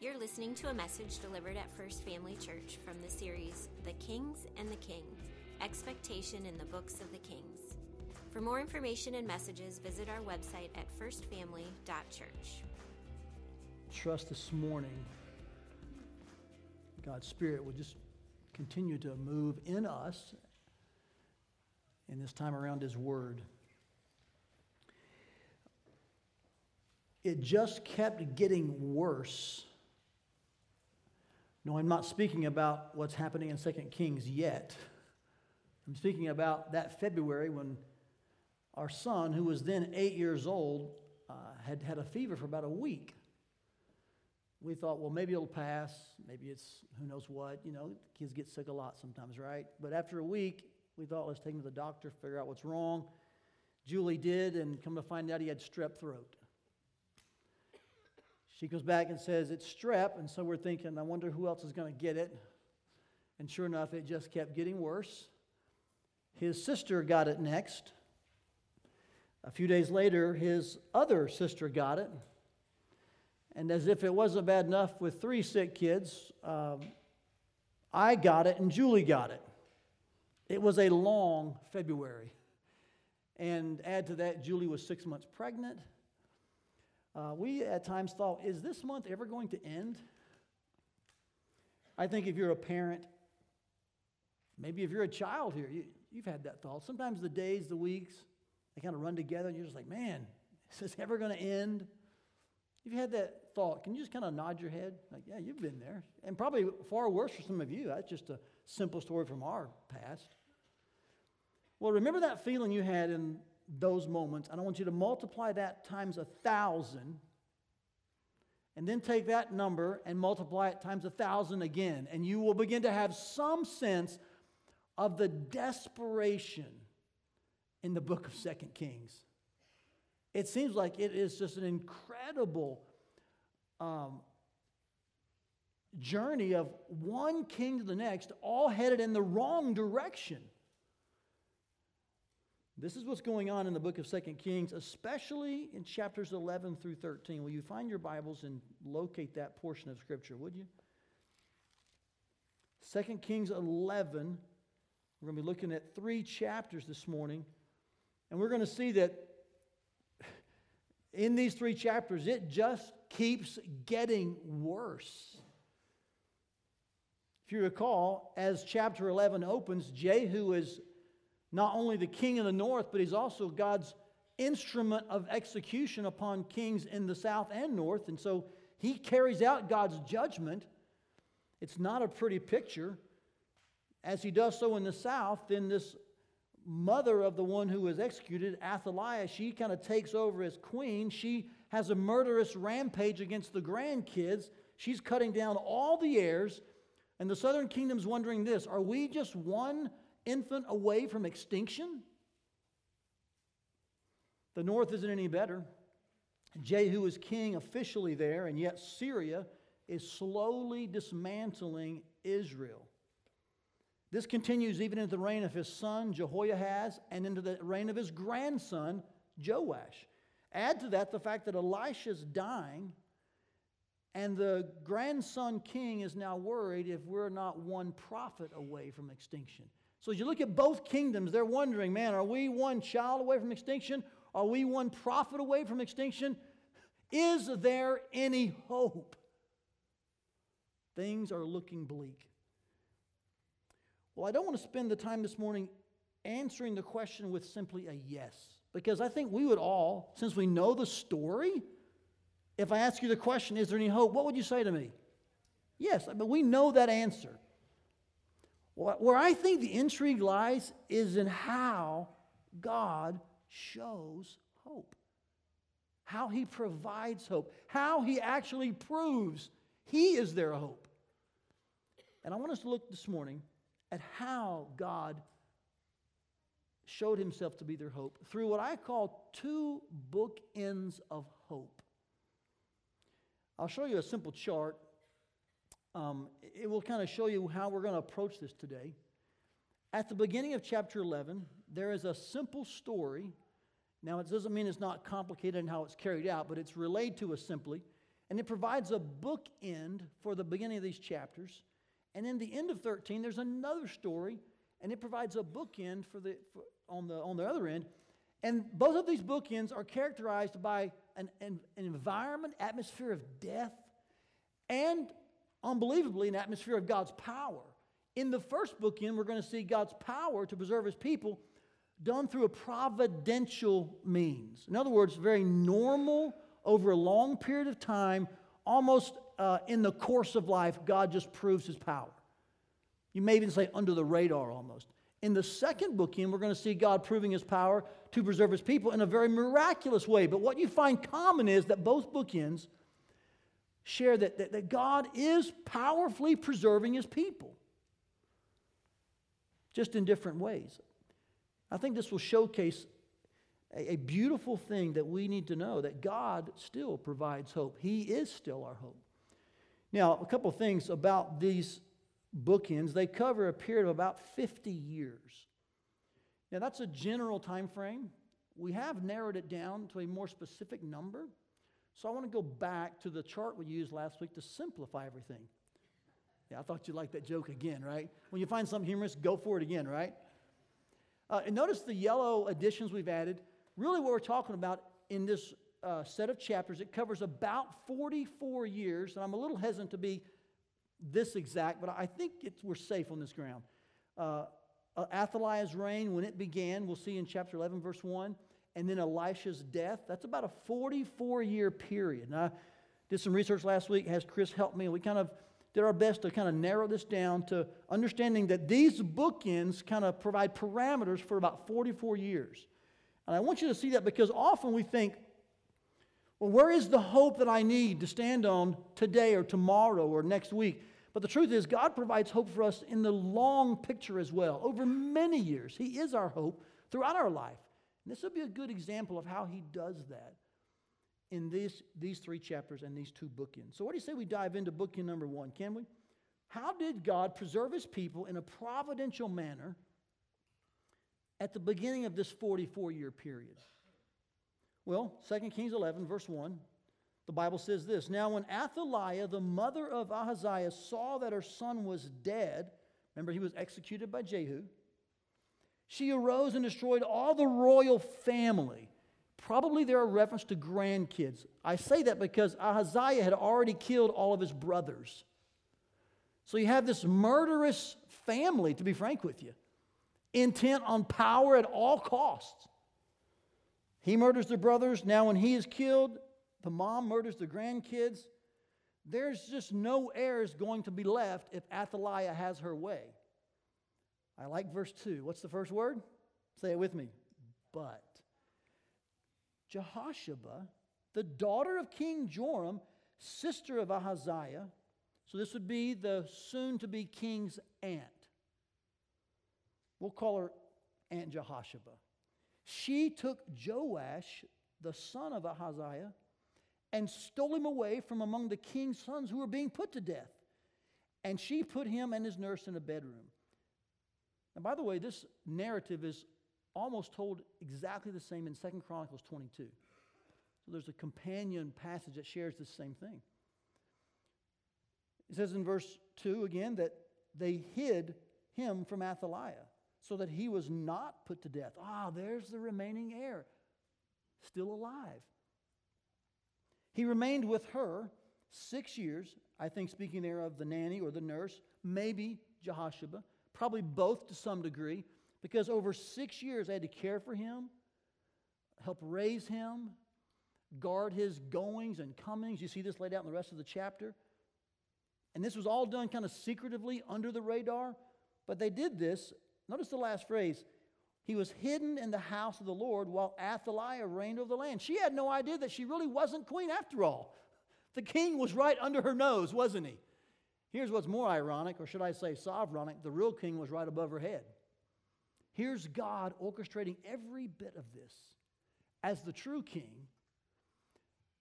You're listening to a message delivered at First Family Church from the series The Kings and the King Expectation in the Books of the Kings. For more information and messages, visit our website at firstfamily.church. Trust this morning, God's Spirit will just continue to move in us in this time around His Word. It just kept getting worse no, I'm not speaking about what's happening in 2 Kings yet. I'm speaking about that February when our son, who was then eight years old, uh, had had a fever for about a week. We thought, well, maybe it'll pass. Maybe it's who knows what. You know, kids get sick a lot sometimes, right? But after a week, we thought, let's take him to the doctor, figure out what's wrong. Julie did, and come to find out he had strep throat. She goes back and says, It's strep. And so we're thinking, I wonder who else is going to get it. And sure enough, it just kept getting worse. His sister got it next. A few days later, his other sister got it. And as if it wasn't bad enough with three sick kids, um, I got it and Julie got it. It was a long February. And add to that, Julie was six months pregnant. Uh, we at times thought, is this month ever going to end? I think if you're a parent, maybe if you're a child here, you, you've had that thought. Sometimes the days, the weeks, they kind of run together, and you're just like, man, is this ever going to end? If you had that thought, can you just kind of nod your head? Like, yeah, you've been there. And probably far worse for some of you. That's just a simple story from our past. Well, remember that feeling you had in those moments, and I want you to multiply that times a thousand, and then take that number and multiply it times a thousand again, and you will begin to have some sense of the desperation in the book of Second Kings. It seems like it is just an incredible um, journey of one king to the next, all headed in the wrong direction. This is what's going on in the book of Second Kings, especially in chapters 11 through 13. Will you find your Bibles and locate that portion of Scripture, would you? Second Kings 11, we're going to be looking at three chapters this morning, and we're going to see that in these three chapters, it just keeps getting worse. If you recall, as chapter 11 opens, Jehu is not only the king in the north, but he's also God's instrument of execution upon kings in the south and north. And so he carries out God's judgment. It's not a pretty picture. As he does so in the south, then this mother of the one who was executed, Athaliah, she kind of takes over as queen. She has a murderous rampage against the grandkids. She's cutting down all the heirs. And the southern kingdom's wondering this are we just one infant away from extinction? The north isn't any better. Jehu is king officially there, and yet Syria is slowly dismantling Israel. This continues even into the reign of his son Jehoahaz and into the reign of his grandson Joash. Add to that the fact that Elisha's dying, and the grandson king is now worried if we're not one prophet away from extinction. So as you look at both kingdoms, they're wondering, man, are we one child away from extinction? Are we one prophet away from extinction? Is there any hope? Things are looking bleak. Well, I don't want to spend the time this morning answering the question with simply a yes, because I think we would all, since we know the story, if I ask you the question, is there any hope? What would you say to me? Yes, but we know that answer. Where I think the intrigue lies is in how God shows hope, how He provides hope, how He actually proves He is their hope. And I want us to look this morning at how God showed Himself to be their hope through what I call two bookends of hope. I'll show you a simple chart um, it will kind of show you how we're going to approach this today. At the beginning of chapter 11, there is a simple story. Now, it doesn't mean it's not complicated in how it's carried out, but it's relayed to us simply. And it provides a bookend for the beginning of these chapters. And in the end of 13, there's another story, and it provides a bookend for the, for, on, the, on the other end. And both of these bookends are characterized by an, an, an environment, atmosphere of death, and unbelievably, an atmosphere of God's power. In the first bookend, we're going to see God's power to preserve his people done through a providential means. In other words, very normal, over a long period of time, almost uh, in the course of life, God just proves his power. You may even say under the radar almost. In the second bookend, we're going to see God proving his power to preserve his people in a very miraculous way. But what you find common is that both bookends share that, that, that God is powerfully preserving his people, just in different ways. I think this will showcase a, a beautiful thing that we need to know that God still provides hope. He is still our hope. Now, a couple things about these bookends. They cover a period of about 50 years. Now, that's a general time frame. We have narrowed it down to a more specific number. So I want to go back to the chart we used last week to simplify everything. Yeah, I thought you'd like that joke again, right? When you find something humorous, go for it again, right? Uh, and notice the yellow additions we've added. Really, what we're talking about in this uh, set of chapters, it covers about 44 years, and I'm a little hesitant to be this exact, but I think we're safe on this ground. Uh, uh, Athaliah's reign, when it began, we'll see in chapter 11, verse 1, and then Elisha's death. That's about a 44 year period. Now, I did some research last week, has Chris helped me, and we kind of did our best to kind of narrow this down to understanding that these bookends kind of provide parameters for about 44 years. And I want you to see that because often we think, well, where is the hope that I need to stand on today or tomorrow or next week? But the truth is, God provides hope for us in the long picture as well, over many years. He is our hope throughout our life. And this will be a good example of how He does that in these, these three chapters and these two bookends. So, what do you say we dive into bookend number one? Can we? How did God preserve His people in a providential manner at the beginning of this 44 year period? Well, 2 Kings 11, verse 1, the Bible says this Now, when Athaliah, the mother of Ahaziah, saw that her son was dead, remember he was executed by Jehu, she arose and destroyed all the royal family. Probably there are reference to grandkids. I say that because Ahaziah had already killed all of his brothers. So you have this murderous family, to be frank with you, intent on power at all costs. He murders the brothers. Now, when he is killed, the mom murders the grandkids. There's just no heirs going to be left if Athaliah has her way. I like verse 2. What's the first word? Say it with me. But Jehosheba, the daughter of King Joram, sister of Ahaziah, so this would be the soon to be king's aunt. We'll call her Aunt Jehosheba. She took Joash, the son of Ahaziah, and stole him away from among the king's sons who were being put to death. And she put him and his nurse in a bedroom. And by the way, this narrative is almost told exactly the same in Second Chronicles 22. So there's a companion passage that shares the same thing. It says in verse 2 again that they hid him from Athaliah so that he was not put to death. Ah, there's the remaining heir, still alive. He remained with her six years, I think, speaking there of the nanny or the nurse, maybe Jehosheba, probably both to some degree, because over six years I had to care for him, help raise him, guard his goings and comings. You see this laid out in the rest of the chapter. And this was all done kind of secretively under the radar, but they did this Notice the last phrase. He was hidden in the house of the Lord while Athaliah reigned over the land. She had no idea that she really wasn't queen after all. The king was right under her nose, wasn't he? Here's what's more ironic, or should I say sovereignic the real king was right above her head. Here's God orchestrating every bit of this as the true king,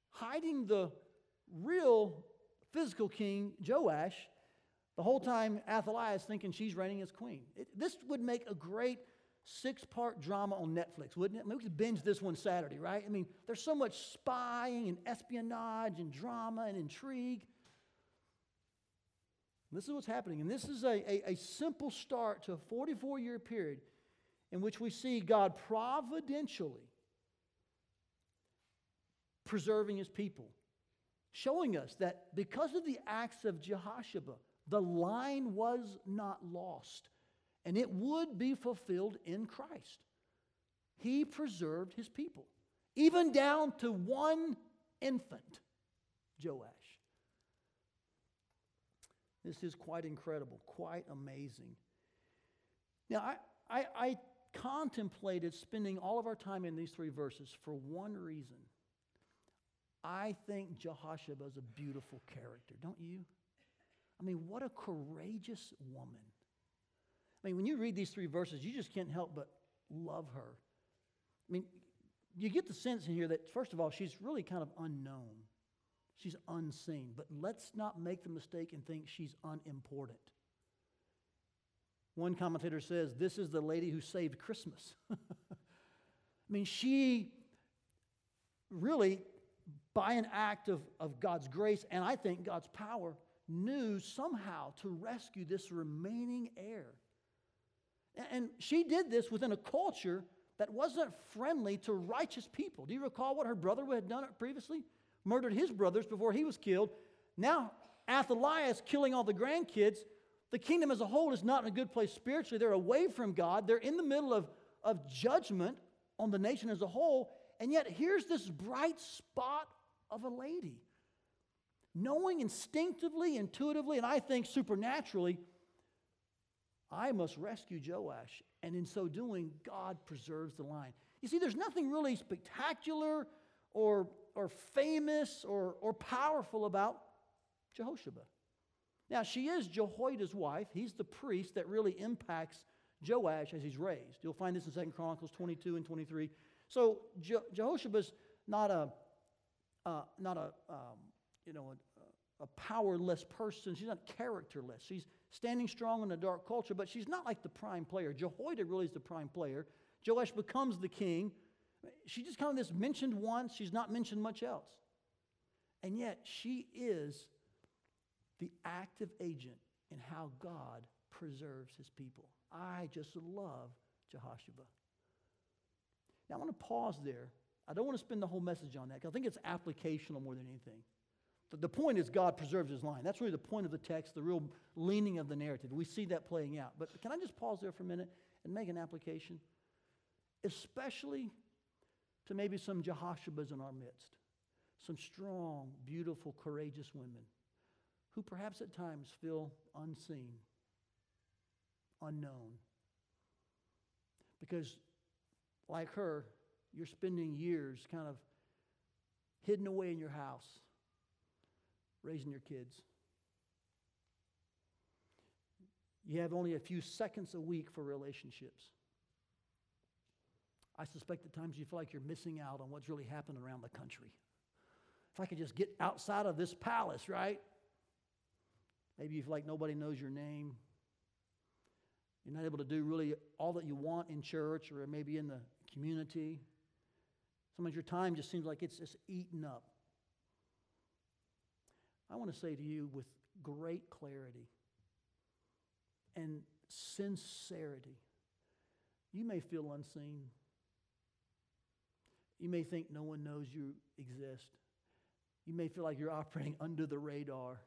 hiding the real physical king, Joash, the whole time, Athaliah is thinking she's reigning as queen. It, this would make a great six part drama on Netflix, wouldn't it? I mean, we could binge this one Saturday, right? I mean, there's so much spying and espionage and drama and intrigue. This is what's happening. And this is a, a, a simple start to a 44 year period in which we see God providentially preserving his people, showing us that because of the acts of Jehosheba, the line was not lost, and it would be fulfilled in Christ. He preserved his people, even down to one infant, Joash. This is quite incredible, quite amazing. Now, I, I, I contemplated spending all of our time in these three verses for one reason. I think Jehosheba is a beautiful character, don't you? I mean, what a courageous woman. I mean, when you read these three verses, you just can't help but love her. I mean, you get the sense in here that, first of all, she's really kind of unknown. She's unseen. But let's not make the mistake and think she's unimportant. One commentator says, This is the lady who saved Christmas. I mean, she really, by an act of, of God's grace and I think God's power, knew somehow to rescue this remaining heir. And she did this within a culture that wasn't friendly to righteous people. Do you recall what her brother had done previously? Murdered his brothers before he was killed. Now, Athaliah killing all the grandkids. The kingdom as a whole is not in a good place spiritually. They're away from God. They're in the middle of, of judgment on the nation as a whole. And yet, here's this bright spot of a lady knowing instinctively, intuitively, and I think supernaturally, I must rescue Joash. And in so doing, God preserves the line. You see, there's nothing really spectacular or, or famous or, or powerful about Jehosheba. Now, she is Jehoiada's wife. He's the priest that really impacts Joash as he's raised. You'll find this in Second Chronicles 22 and 23. So Je- Jehosheba's not a, uh, not a um, you know, a, a powerless person. She's not characterless. She's standing strong in a dark culture, but she's not like the prime player. Jehoiada really is the prime player. Joash becomes the king. She just kind of this mentioned once. She's not mentioned much else. And yet she is the active agent in how God preserves his people. I just love Jehosheba. Now I want to pause there. I don't want to spend the whole message on that because I think it's applicational more than anything. The point is God preserves his line. That's really the point of the text, the real leaning of the narrative. We see that playing out. But can I just pause there for a minute and make an application? Especially to maybe some Jehoshebas in our midst, some strong, beautiful, courageous women who perhaps at times feel unseen, unknown. Because, like her, you're spending years kind of hidden away in your house raising your kids. You have only a few seconds a week for relationships. I suspect at times you feel like you're missing out on what's really happening around the country. If I could just get outside of this palace, right? Maybe you feel like nobody knows your name. You're not able to do really all that you want in church or maybe in the community. Sometimes your time just seems like it's just eaten up. I want to say to you with great clarity and sincerity you may feel unseen. You may think no one knows you exist. You may feel like you're operating under the radar,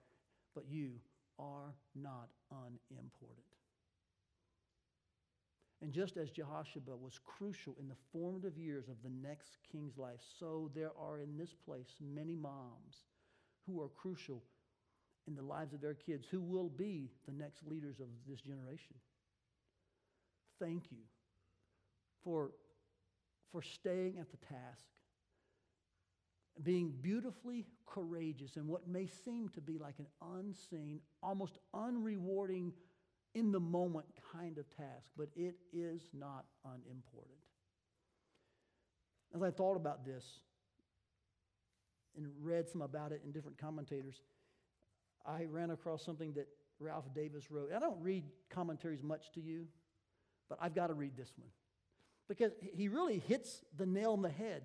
but you are not unimportant. And just as Jehosheba was crucial in the formative years of the next king's life, so there are in this place many moms who are crucial in the lives of their kids, who will be the next leaders of this generation. Thank you for, for staying at the task, being beautifully courageous in what may seem to be like an unseen, almost unrewarding, in the moment kind of task, but it is not unimportant. As I thought about this, and read some about it in different commentators, I ran across something that Ralph Davis wrote. I don't read commentaries much to you, but I've got to read this one. Because he really hits the nail on the head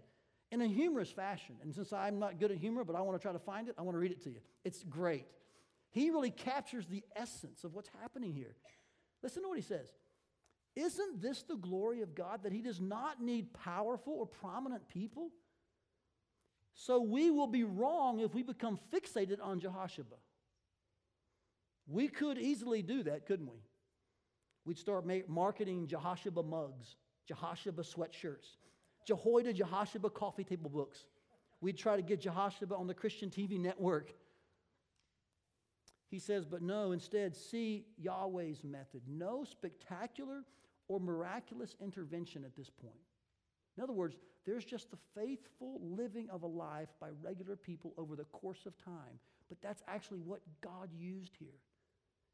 in a humorous fashion. And since I'm not good at humor, but I want to try to find it, I want to read it to you. It's great. He really captures the essence of what's happening here. Listen to what he says. Isn't this the glory of God that he does not need powerful or prominent people? So we will be wrong if we become fixated on Jehosheba. We could easily do that, couldn't we? We'd start marketing Jehosheba mugs, Jehosheba sweatshirts, Jehoiada Jehosheba coffee table books. We'd try to get Jehosheba on the Christian TV network. He says, but no, instead, see Yahweh's method. No spectacular or miraculous intervention at this point. In other words, there's just the faithful living of a life by regular people over the course of time. But that's actually what God used here.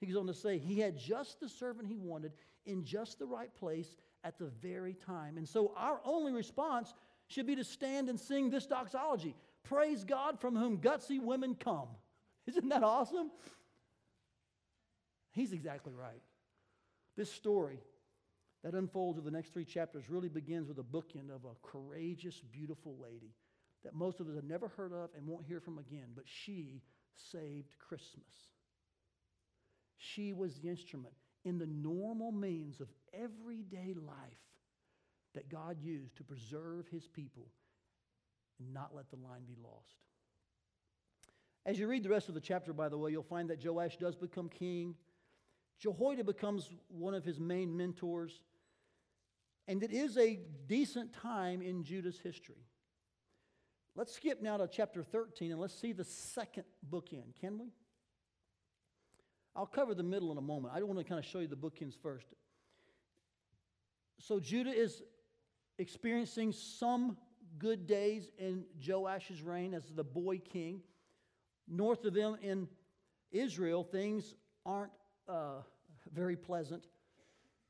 He goes on to say, He had just the servant he wanted in just the right place at the very time. And so our only response should be to stand and sing this doxology Praise God from whom gutsy women come. Isn't that awesome? He's exactly right. This story that unfolds over the next three chapters really begins with a bookend of a courageous, beautiful lady that most of us have never heard of and won't hear from again, but she saved Christmas. She was the instrument in the normal means of everyday life that God used to preserve his people and not let the line be lost. As you read the rest of the chapter, by the way, you'll find that Joash does become king. Jehoiada becomes one of his main mentors. And it is a decent time in Judah's history. Let's skip now to chapter 13 and let's see the second bookend, can we? I'll cover the middle in a moment. I don't want to kind of show you the bookends first. So Judah is experiencing some good days in Joash's reign as the boy king. North of them in Israel, things aren't uh, very pleasant.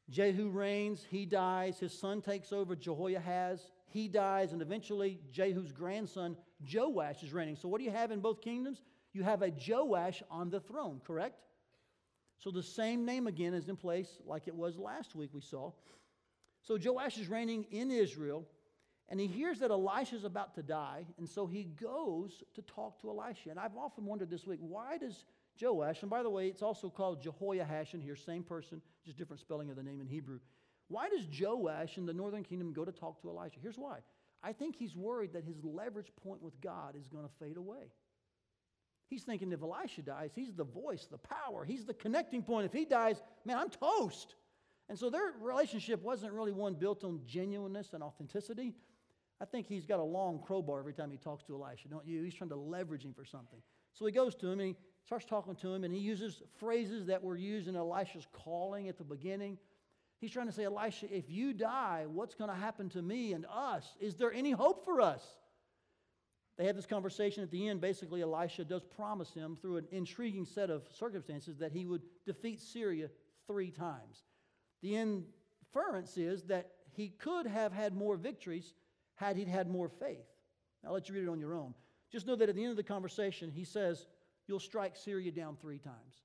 Jehu reigns, he dies, his son takes over, Jehoahaz, he dies, and eventually Jehu's grandson, Joash, is reigning. So, what do you have in both kingdoms? You have a Joash on the throne, correct? So, the same name again is in place like it was last week we saw. So, Joash is reigning in Israel, and he hears that Elisha is about to die, and so he goes to talk to Elisha. And I've often wondered this week why does Joash, and by the way, it's also called Jehoash in here, same person, just different spelling of the name in Hebrew. Why does Joash in the northern kingdom go to talk to Elijah? Here's why. I think he's worried that his leverage point with God is going to fade away. He's thinking if Elisha dies, he's the voice, the power, he's the connecting point. If he dies, man, I'm toast. And so their relationship wasn't really one built on genuineness and authenticity. I think he's got a long crowbar every time he talks to Elisha, don't you? He's trying to leverage him for something. So he goes to him and he starts talking to him, and he uses phrases that were used in Elisha's calling at the beginning. He's trying to say, Elisha, if you die, what's going to happen to me and us? Is there any hope for us? They have this conversation at the end. Basically, Elisha does promise him, through an intriguing set of circumstances, that he would defeat Syria three times. The inference is that he could have had more victories had he had more faith. I'll let you read it on your own. Just know that at the end of the conversation, he says, You'll strike Syria down three times.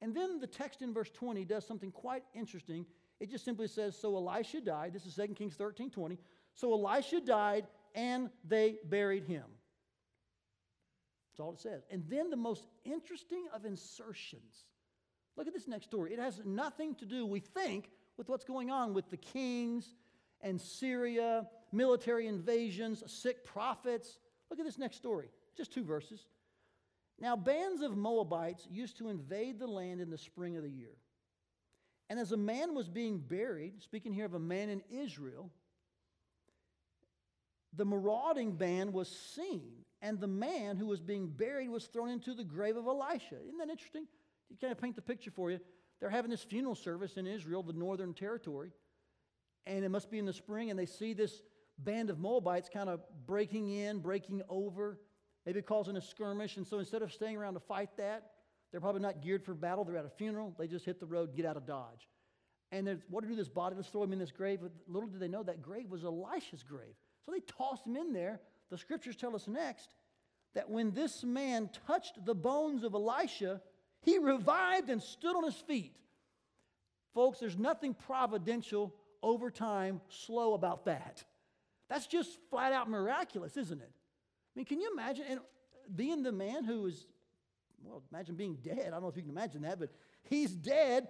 And then the text in verse 20 does something quite interesting. It just simply says, So Elisha died. This is 2 Kings 13 20. So Elisha died, and they buried him. That's all it says. And then the most interesting of insertions. Look at this next story. It has nothing to do, we think, with what's going on with the kings and Syria, military invasions, sick prophets. Look at this next story. Just two verses. Now, bands of Moabites used to invade the land in the spring of the year. And as a man was being buried, speaking here of a man in Israel, the marauding band was seen, and the man who was being buried was thrown into the grave of Elisha. Isn't that interesting? You kind of paint the picture for you. They're having this funeral service in Israel, the northern territory, and it must be in the spring, and they see this band of Moabites kind of breaking in, breaking over, maybe causing a skirmish. And so instead of staying around to fight that, they're probably not geared for battle. They're at a funeral. They just hit the road, get out of Dodge. And what to do this body? Let's throw him in this grave. Little did they know that grave was Elisha's grave. So they tossed him in there. The scriptures tell us next that when this man touched the bones of Elisha, he revived and stood on his feet. Folks, there's nothing providential over time slow about that. That's just flat out miraculous, isn't it? I mean, can you imagine and being the man who is, well, imagine being dead. I don't know if you can imagine that, but he's dead.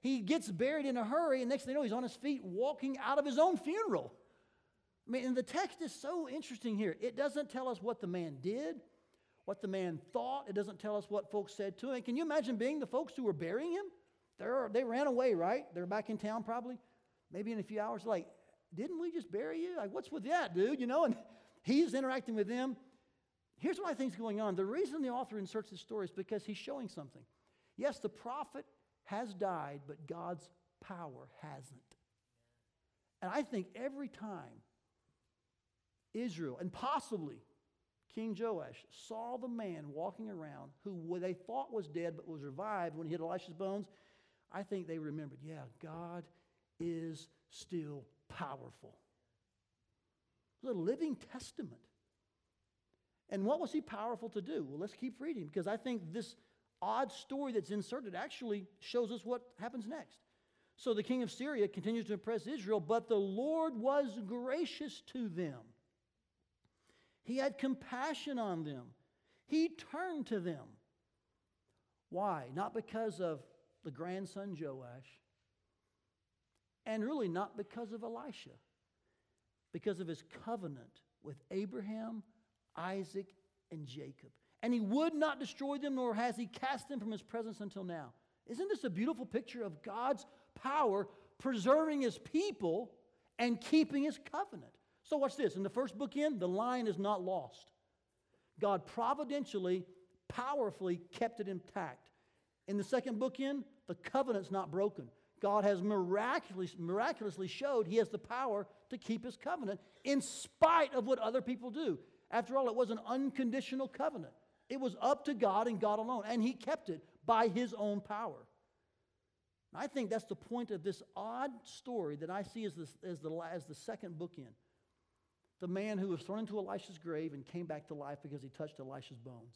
He gets buried in a hurry, and next thing you know, he's on his feet walking out of his own funeral. I mean, and the text is so interesting here. It doesn't tell us what the man did, what the man thought. It doesn't tell us what folks said to him. Can you imagine being the folks who were burying him? They're, they ran away, right? They're back in town probably. Maybe in a few hours, like, didn't we just bury you? Like, what's with that, dude? You know, and he's interacting with them. Here's what I think is going on. The reason the author inserts this story is because he's showing something. Yes, the prophet has died, but God's power hasn't. And I think every time Israel, and possibly King Joash, saw the man walking around who they thought was dead but was revived when he hit Elisha's bones, I think they remembered, yeah, God is still powerful. The living testament. And what was he powerful to do? Well, let's keep reading because I think this odd story that's inserted actually shows us what happens next. So the king of Syria continues to impress Israel, but the Lord was gracious to them. He had compassion on them. He turned to them. Why? Not because of the grandson Joash, and really not because of Elisha, because of his covenant with Abraham, Isaac, and Jacob. And he would not destroy them, nor has he cast them from his presence until now. Isn't this a beautiful picture of God's power preserving his people and keeping his covenant? So, watch this. In the first bookend, the line is not lost. God providentially, powerfully kept it intact. In the second bookend, the covenant's not broken. God has miraculously, miraculously showed he has the power to keep his covenant in spite of what other people do. After all, it was an unconditional covenant. It was up to God and God alone, and he kept it by his own power. I think that's the point of this odd story that I see as, this, as, the, as the second bookend the man who was thrown into Elisha's grave and came back to life because he touched Elisha's bones.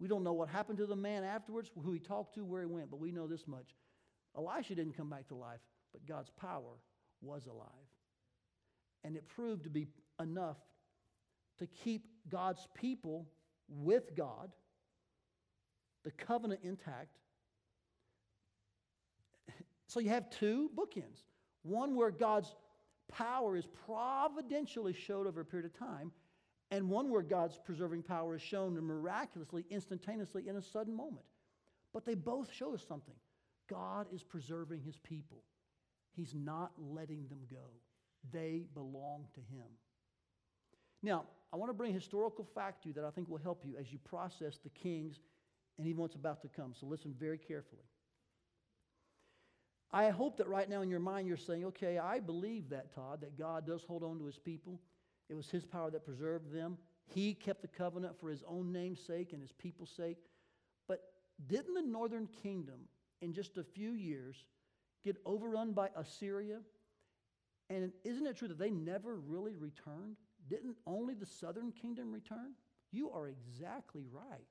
We don't know what happened to the man afterwards, who he talked to, where he went, but we know this much. Elisha didn't come back to life, but God's power was alive. And it proved to be enough to keep God's people with God, the covenant intact. So you have two bookends one where God's power is providentially showed over a period of time, and one where God's preserving power is shown miraculously, instantaneously, in a sudden moment. But they both show us something God is preserving his people, he's not letting them go. They belong to him. Now, I want to bring historical fact to you that I think will help you as you process the kings and even what's about to come. So listen very carefully. I hope that right now in your mind you're saying, okay, I believe that, Todd, that God does hold on to his people. It was his power that preserved them. He kept the covenant for his own name's sake and his people's sake. But didn't the northern kingdom, in just a few years, get overrun by Assyria? And isn't it true that they never really returned? Didn't only the southern kingdom return? You are exactly right.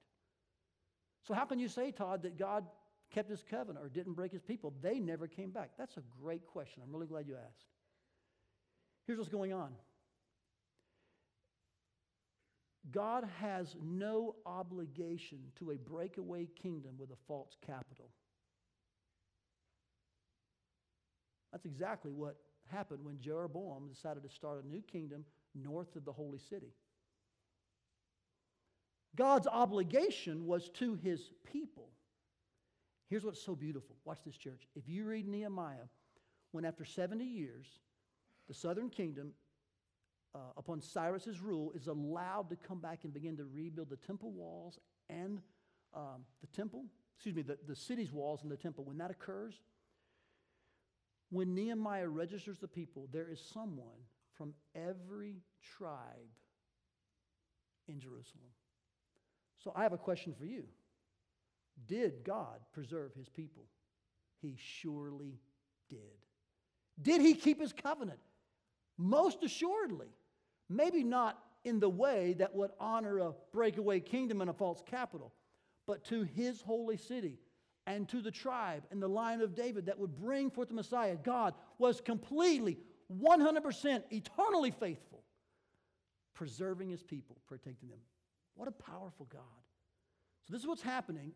So, how can you say, Todd, that God kept his covenant or didn't break his people, they never came back? That's a great question. I'm really glad you asked. Here's what's going on God has no obligation to a breakaway kingdom with a false capital. That's exactly what happened when Jeroboam decided to start a new kingdom north of the holy city. God's obligation was to his people. Here's what's so beautiful. Watch this, church. If you read Nehemiah, when after 70 years, the southern kingdom, uh, upon Cyrus's rule, is allowed to come back and begin to rebuild the temple walls and um, the temple, excuse me, the, the city's walls and the temple, when that occurs, when Nehemiah registers the people, there is someone from every tribe in Jerusalem. So I have a question for you. Did God preserve his people? He surely did. Did he keep his covenant? Most assuredly. Maybe not in the way that would honor a breakaway kingdom and a false capital, but to his holy city, and to the tribe and the line of David that would bring forth the Messiah, God was completely, 100% eternally faithful, preserving his people, protecting them. What a powerful God. So, this is what's happening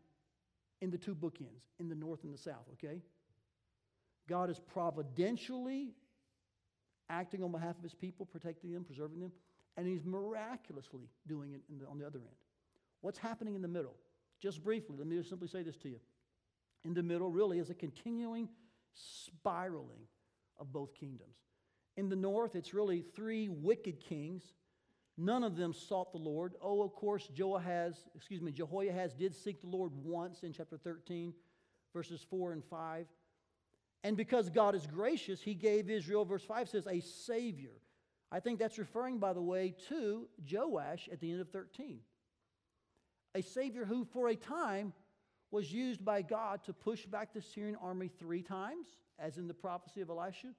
in the two bookends, in the north and the south, okay? God is providentially acting on behalf of his people, protecting them, preserving them, and he's miraculously doing it the, on the other end. What's happening in the middle? Just briefly, let me just simply say this to you. In the middle, really, is a continuing spiraling of both kingdoms. In the north, it's really three wicked kings. None of them sought the Lord. Oh, of course, Joahaz, excuse me, Jehoahaz did seek the Lord once in chapter 13, verses 4 and 5. And because God is gracious, he gave Israel, verse 5 says, a savior. I think that's referring, by the way, to Joash at the end of 13. A savior who, for a time, was used by God to push back the Syrian army three times, as in the prophecy of Elisha,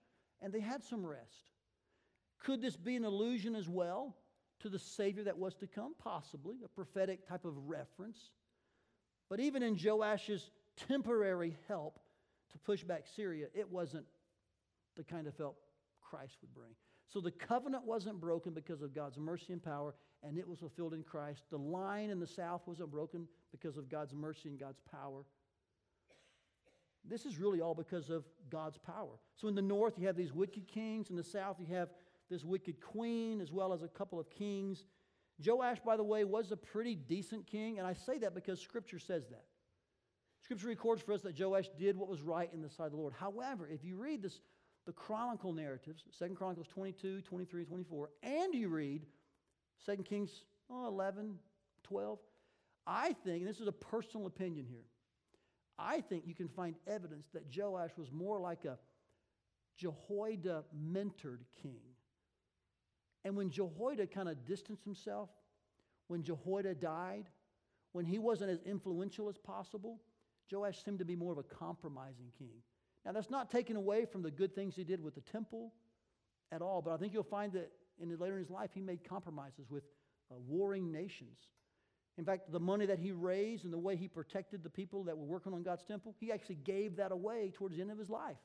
and they had some rest. Could this be an allusion as well to the Savior that was to come? Possibly, a prophetic type of reference. But even in Joash's temporary help to push back Syria, it wasn't the kind of help Christ would bring. So the covenant wasn't broken because of God's mercy and power, and it was fulfilled in Christ. The line in the south wasn't broken because of God's mercy and God's power. This is really all because of God's power. So in the north, you have these wicked kings. In the south, you have this wicked queen, as well as a couple of kings. Joash, by the way, was a pretty decent king, and I say that because Scripture says that. Scripture records for us that Joash did what was right in the sight of the Lord. However, if you read this, the chronicle narratives, 2 Chronicles 22, 23, 24, and you read 2 Kings oh, 11, 12, I think, and this is a personal opinion here, I think you can find evidence that Joash was more like a Jehoiada mentored king. And when Jehoiada kind of distanced himself, when Jehoiada died, when he wasn't as influential as possible, Joash seemed to be more of a compromising king. Now, that's not taken away from the good things he did with the temple at all, but I think you'll find that in later in his life, he made compromises with uh, warring nations. In fact, the money that he raised and the way he protected the people that were working on God's temple, he actually gave that away towards the end of his life.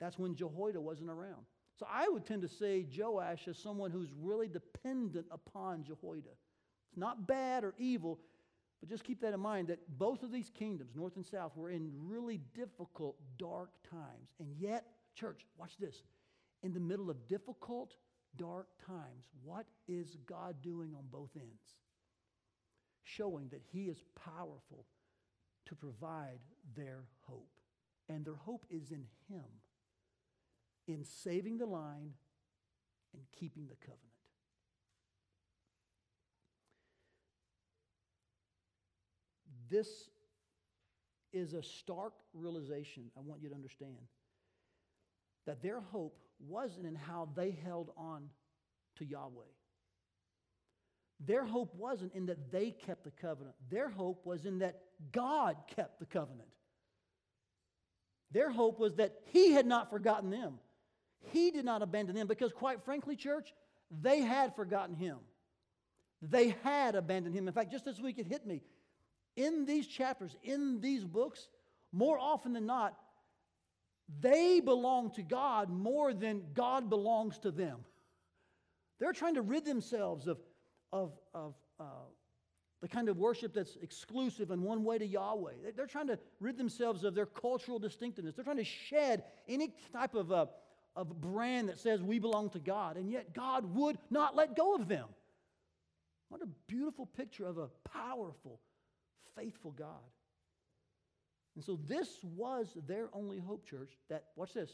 That's when Jehoiada wasn't around. So I would tend to say Joash is someone who's really dependent upon Jehoiada. It's not bad or evil, but just keep that in mind that both of these kingdoms, north and south, were in really difficult, dark times. And yet, church, watch this. In the middle of difficult, dark times, what is God doing on both ends? Showing that He is powerful to provide their hope. And their hope is in Him, in saving the line and keeping the covenant. This is a stark realization I want you to understand that their hope wasn't in how they held on to Yahweh. Their hope wasn't in that they kept the covenant. Their hope was in that God kept the covenant. Their hope was that He had not forgotten them. He did not abandon them because, quite frankly, church, they had forgotten Him. They had abandoned Him. In fact, just this week it hit me in these chapters, in these books, more often than not, they belong to God more than God belongs to them. They're trying to rid themselves of, of, of uh, the kind of worship that's exclusive and one way to Yahweh. They're trying to rid themselves of their cultural distinctiveness. They're trying to shed any type of, uh, of brand that says we belong to God, and yet God would not let go of them. What a beautiful picture of a powerful, faithful God. And so this was their only hope, church, that, watch this,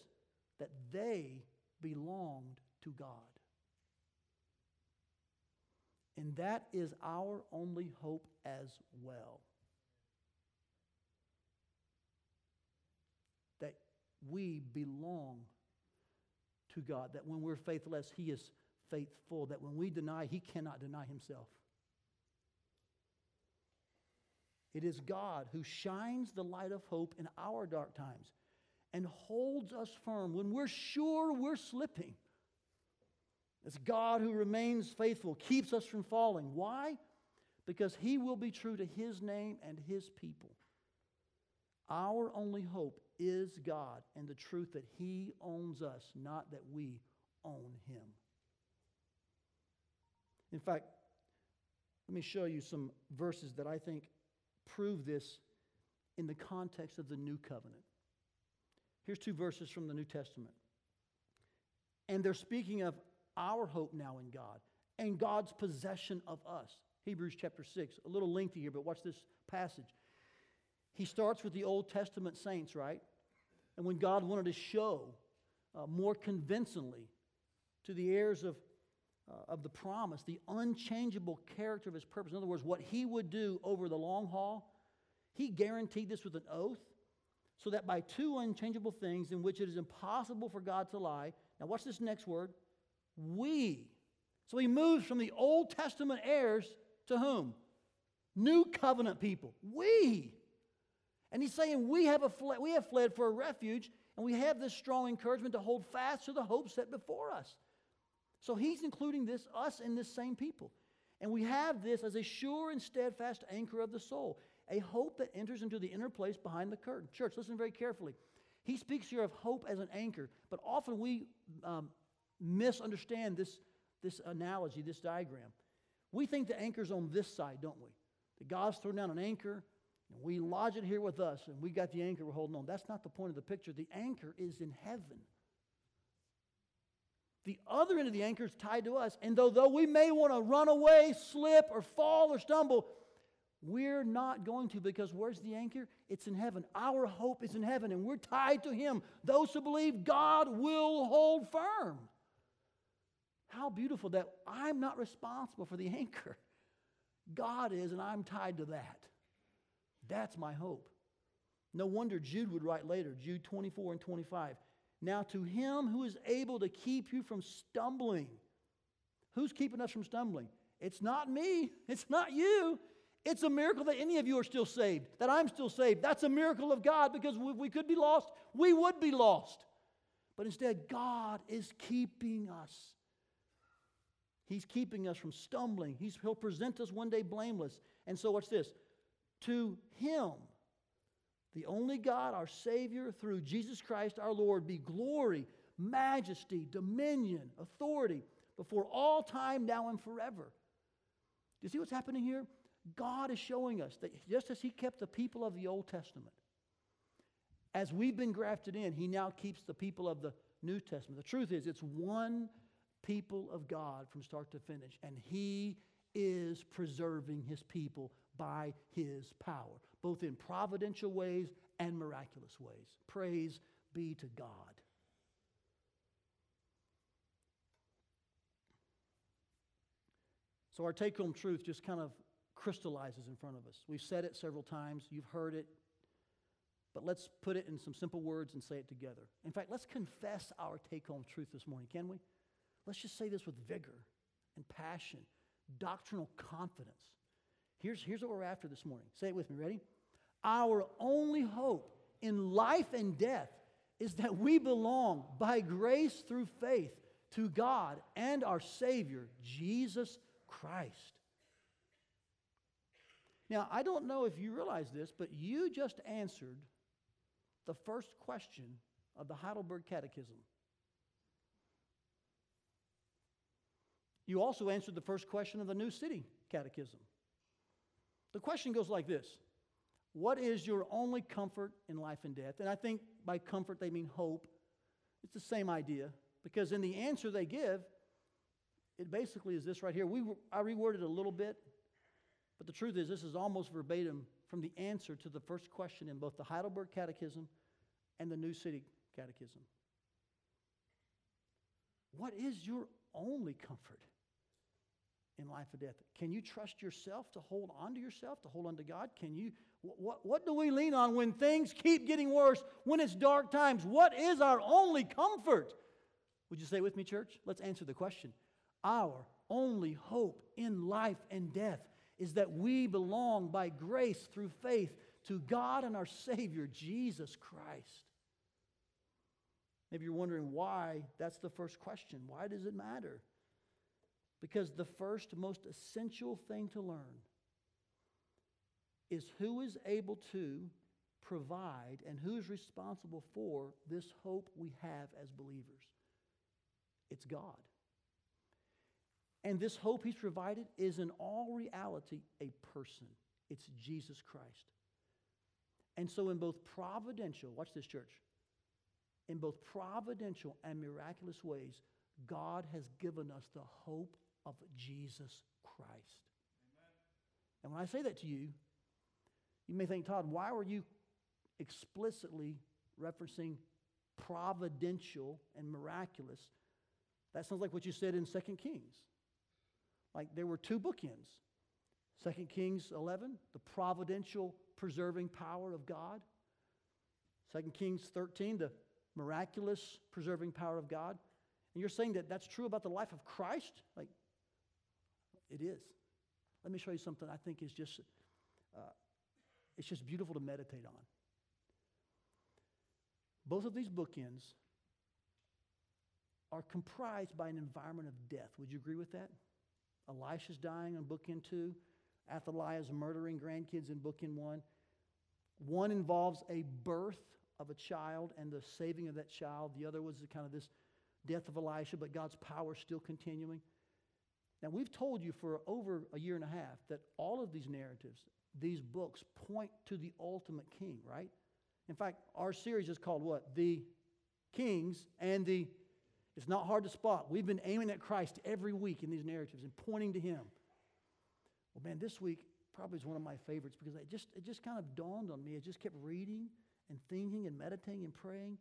that they belonged to God. And that is our only hope as well. That we belong to God. That when we're faithless, He is faithful. That when we deny, He cannot deny Himself. It is God who shines the light of hope in our dark times and holds us firm when we're sure we're slipping. It's God who remains faithful, keeps us from falling. Why? Because He will be true to His name and His people. Our only hope is God and the truth that He owns us, not that we own Him. In fact, let me show you some verses that I think prove this in the context of the new covenant. Here's two verses from the New Testament. And they're speaking of our hope now in God and God's possession of us. Hebrews chapter 6, a little lengthy here, but watch this passage. He starts with the Old Testament saints, right? And when God wanted to show uh, more convincingly to the heirs of, uh, of the promise the unchangeable character of his purpose, in other words, what he would do over the long haul, he guaranteed this with an oath so that by two unchangeable things in which it is impossible for God to lie, now watch this next word, we. So he moves from the Old Testament heirs to whom? New covenant people. We. And he's saying we have, a fle- we have fled for a refuge, and we have this strong encouragement to hold fast to the hope set before us. So he's including this, us in this same people. And we have this as a sure and steadfast anchor of the soul, a hope that enters into the inner place behind the curtain. Church, listen very carefully. He speaks here of hope as an anchor, but often we um, misunderstand this, this analogy, this diagram. We think the anchor's on this side, don't we? That God's thrown down an anchor, and we lodge it here with us, and we got the anchor we're holding on. That's not the point of the picture. The anchor is in heaven. The other end of the anchor is tied to us. And though, though we may want to run away, slip, or fall, or stumble, we're not going to because where's the anchor? It's in heaven. Our hope is in heaven, and we're tied to Him. Those who believe God will hold firm. How beautiful that I'm not responsible for the anchor. God is, and I'm tied to that. That's my hope. No wonder Jude would write later, Jude 24 and 25. Now, to him who is able to keep you from stumbling. Who's keeping us from stumbling? It's not me, it's not you. It's a miracle that any of you are still saved, that I'm still saved. That's a miracle of God because if we could be lost, we would be lost. But instead, God is keeping us. He's keeping us from stumbling. He's, he'll present us one day blameless. And so, what's this? To Him, the only God, our Savior, through Jesus Christ our Lord, be glory, majesty, dominion, authority before all time, now and forever. Do you see what's happening here? God is showing us that just as He kept the people of the Old Testament, as we've been grafted in, He now keeps the people of the New Testament. The truth is, it's one people of God from start to finish, and He is preserving His people by His power, both in providential ways and miraculous ways. Praise be to God. So, our take home truth just kind of crystallizes in front of us. We've said it several times, you've heard it, but let's put it in some simple words and say it together. In fact, let's confess our take home truth this morning, can we? Let's just say this with vigor and passion, doctrinal confidence. Here's, here's what we're after this morning. Say it with me. Ready? Our only hope in life and death is that we belong by grace through faith to God and our Savior, Jesus Christ. Now, I don't know if you realize this, but you just answered the first question of the Heidelberg Catechism. You also answered the first question of the New City Catechism. The question goes like this What is your only comfort in life and death? And I think by comfort they mean hope. It's the same idea because in the answer they give, it basically is this right here. We, I reworded a little bit but the truth is, this is almost verbatim from the answer to the first question in both the Heidelberg Catechism and the New City Catechism. What is your only comfort in life or death? Can you trust yourself to hold on to yourself, to hold on to God? Can you, what, what do we lean on when things keep getting worse, when it's dark times? What is our only comfort? Would you say with me, church? Let's answer the question. Our only hope in life and death is that we belong by grace through faith to God and our Savior, Jesus Christ. Maybe you're wondering why that's the first question. Why does it matter? Because the first, most essential thing to learn is who is able to provide and who's responsible for this hope we have as believers? It's God. And this hope he's provided is in all reality a person. It's Jesus Christ. And so, in both providential, watch this, church, in both providential and miraculous ways, God has given us the hope of Jesus Christ. Amen. And when I say that to you, you may think, Todd, why were you explicitly referencing providential and miraculous? That sounds like what you said in 2 Kings. Like there were two bookends. 2 Kings 11, the providential preserving power of God. 2 Kings 13, the miraculous preserving power of God. And you're saying that that's true about the life of Christ? Like, it is. Let me show you something I think is just, uh, it's just beautiful to meditate on. Both of these bookends are comprised by an environment of death. Would you agree with that? Elisha's dying on bookend two. Athaliah's murdering grandkids in bookend one. One involves a birth of a child and the saving of that child. The other was kind of this death of Elisha, but God's power still continuing. Now, we've told you for over a year and a half that all of these narratives, these books, point to the ultimate king, right? In fact, our series is called what? The Kings and the. It's not hard to spot. We've been aiming at Christ every week in these narratives and pointing to him. Well, man, this week probably is one of my favorites because it just, it just kind of dawned on me. I just kept reading and thinking and meditating and praying.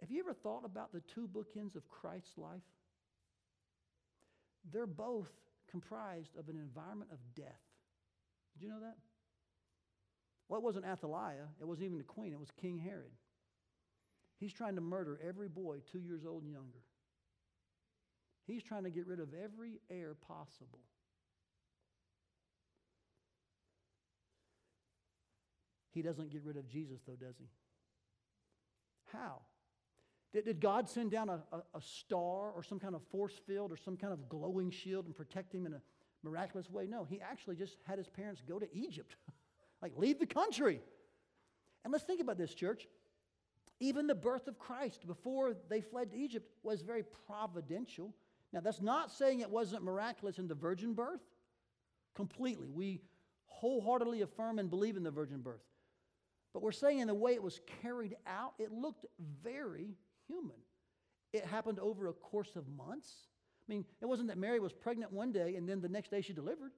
Have you ever thought about the two bookends of Christ's life? They're both comprised of an environment of death. Did you know that? Well, it wasn't Athaliah, it wasn't even the queen, it was King Herod. He's trying to murder every boy two years old and younger. He's trying to get rid of every heir possible. He doesn't get rid of Jesus, though, does he? How? Did, did God send down a, a, a star or some kind of force field or some kind of glowing shield and protect him in a miraculous way? No, he actually just had his parents go to Egypt, like leave the country. And let's think about this, church. Even the birth of Christ before they fled to Egypt was very providential. Now, that's not saying it wasn't miraculous in the virgin birth. Completely. We wholeheartedly affirm and believe in the virgin birth. But we're saying in the way it was carried out, it looked very human. It happened over a course of months. I mean, it wasn't that Mary was pregnant one day and then the next day she delivered.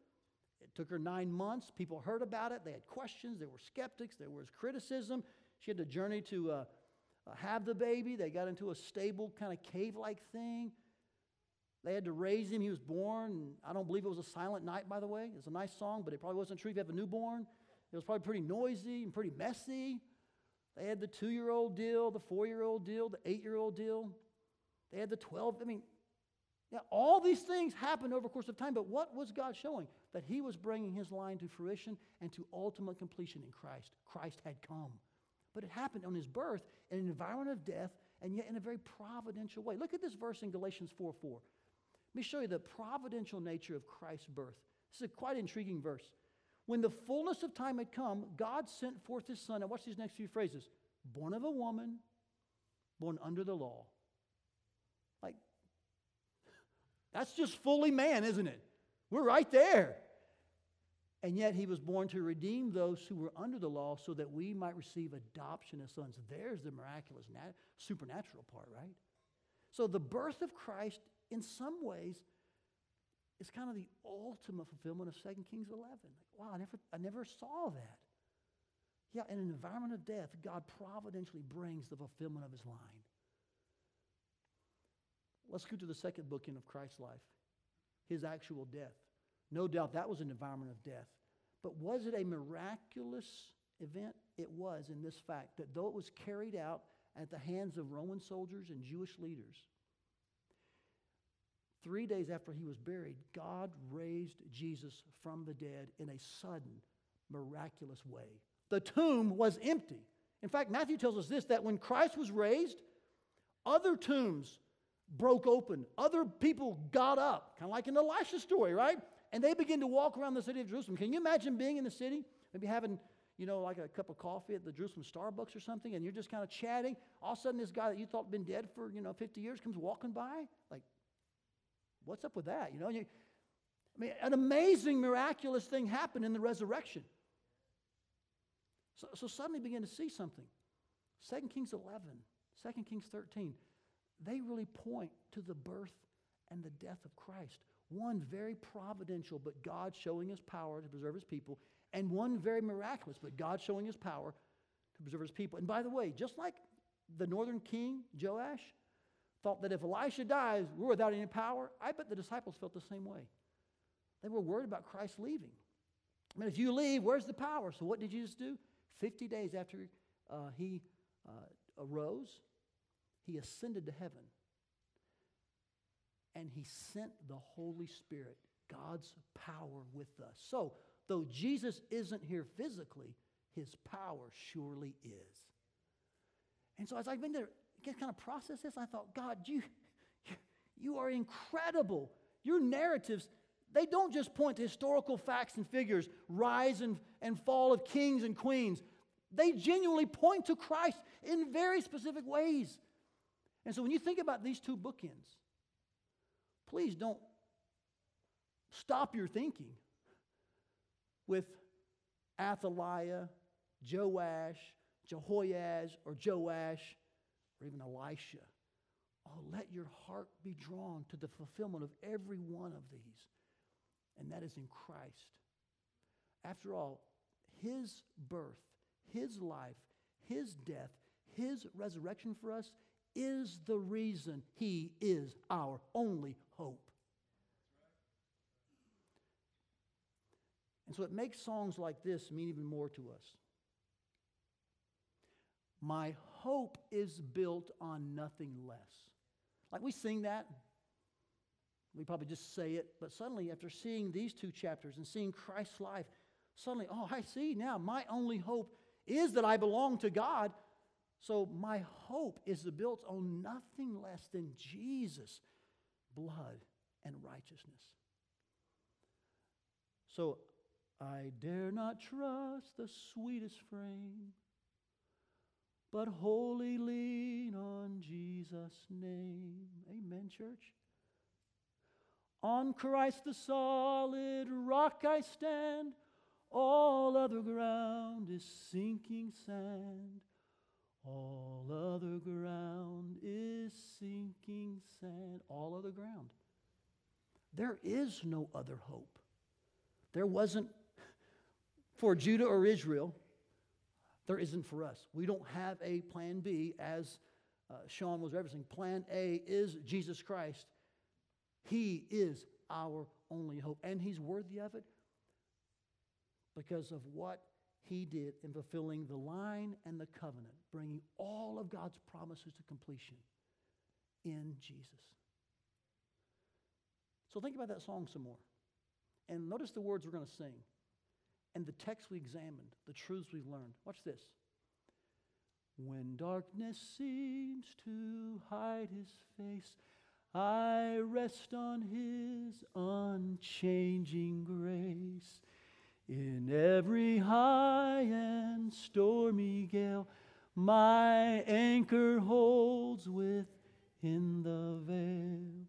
It took her nine months. People heard about it. They had questions. There were skeptics. There was criticism. She had to journey to uh, uh, have the baby. They got into a stable, kind of cave like thing. They had to raise him. He was born. I don't believe it was a silent night, by the way. It's a nice song, but it probably wasn't true if you have a newborn. It was probably pretty noisy and pretty messy. They had the two year old deal, the four year old deal, the eight year old deal. They had the 12. I mean, yeah, all these things happened over course of time, but what was God showing? That He was bringing His line to fruition and to ultimate completion in Christ. Christ had come. But it happened on His birth in an environment of death and yet in a very providential way. Look at this verse in Galatians 4 4. Let me show you the providential nature of Christ's birth. This is a quite intriguing verse. When the fullness of time had come, God sent forth his son. And watch these next few phrases born of a woman, born under the law. Like, that's just fully man, isn't it? We're right there. And yet he was born to redeem those who were under the law so that we might receive adoption as sons. There's the miraculous, nat- supernatural part, right? So the birth of Christ, in some ways, it's kind of the ultimate fulfillment of 2 Kings 11. Like, wow, I never, I never saw that. Yeah, in an environment of death, God providentially brings the fulfillment of his line. Let's go to the second bookend of Christ's life his actual death. No doubt that was an environment of death. But was it a miraculous event? It was in this fact that though it was carried out at the hands of Roman soldiers and Jewish leaders, Three days after he was buried, God raised Jesus from the dead in a sudden, miraculous way. The tomb was empty. In fact, Matthew tells us this that when Christ was raised, other tombs broke open. Other people got up, kind of like in Elisha story, right? And they began to walk around the city of Jerusalem. Can you imagine being in the city? Maybe having, you know, like a cup of coffee at the Jerusalem Starbucks or something, and you're just kind of chatting. All of a sudden, this guy that you thought had been dead for, you know, 50 years comes walking by. Like, what's up with that? You know, you, I mean, an amazing, miraculous thing happened in the resurrection. So, so suddenly begin to see something. 2 Kings 11, 2 Kings 13, they really point to the birth and the death of Christ. One very providential, but God showing his power to preserve his people, and one very miraculous, but God showing his power to preserve his people. And by the way, just like the northern king, Joash, thought that if Elisha dies, we're without any power, I bet the disciples felt the same way. They were worried about Christ leaving. I mean, if you leave, where's the power? So what did Jesus do? 50 days after uh, he uh, arose, he ascended to heaven. And he sent the Holy Spirit, God's power with us. So, though Jesus isn't here physically, his power surely is. And so, as I've been there, kind of process this, I thought, God, you, you are incredible. Your narratives, they don't just point to historical facts and figures, rise and, and fall of kings and queens. They genuinely point to Christ in very specific ways. And so when you think about these two bookends, please don't stop your thinking with Athaliah, Joash, Jehoahaz, or Joash, or even Elisha. Oh, let your heart be drawn to the fulfillment of every one of these, and that is in Christ. After all, his birth his life, His death, His resurrection for us is the reason He is our only hope. And so it makes songs like this mean even more to us. My hope is built on nothing less. Like we sing that, we probably just say it, but suddenly after seeing these two chapters and seeing Christ's life, suddenly, oh, I see now my only hope is that I belong to God. So my hope is built on nothing less than Jesus' blood and righteousness. So I dare not trust the sweetest frame, but wholly lean on Jesus' name. Amen, church. On Christ the solid rock I stand. All other ground is sinking sand. All other ground is sinking sand. All other ground. There is no other hope. There wasn't for Judah or Israel. There isn't for us. We don't have a plan B, as uh, Sean was referencing. Plan A is Jesus Christ. He is our only hope, and He's worthy of it because of what he did in fulfilling the line and the covenant, bringing all of God's promises to completion in Jesus. So think about that song some more. And notice the words we're going to sing and the text we examined, the truths we've learned. Watch this. When darkness seems to hide his face, I rest on his unchanging grace. In every high and stormy gale, my anchor holds within the veil.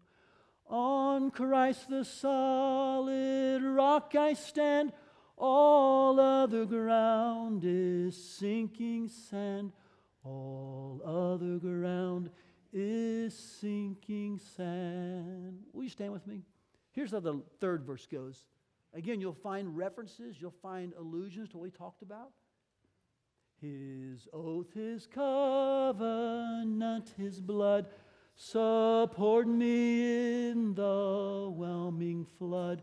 On Christ the solid rock I stand, all other ground is sinking sand. All other ground is sinking sand. Will you stand with me? Here's how the third verse goes. Again, you'll find references, you'll find allusions to what we talked about. His oath, his covenant, his blood support me in the whelming flood.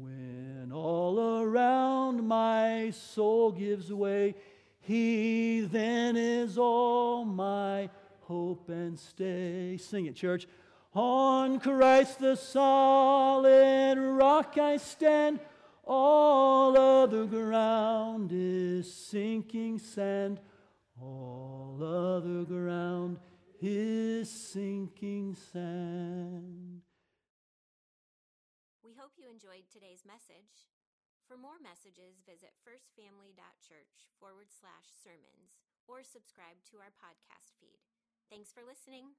When all around my soul gives way, he then is all my hope and stay. Sing it, church. On Christ the solid rock I stand, all other ground is sinking sand. All other ground is sinking sand. Enjoyed today's message. For more messages, visit firstfamily.church forward slash sermons or subscribe to our podcast feed. Thanks for listening.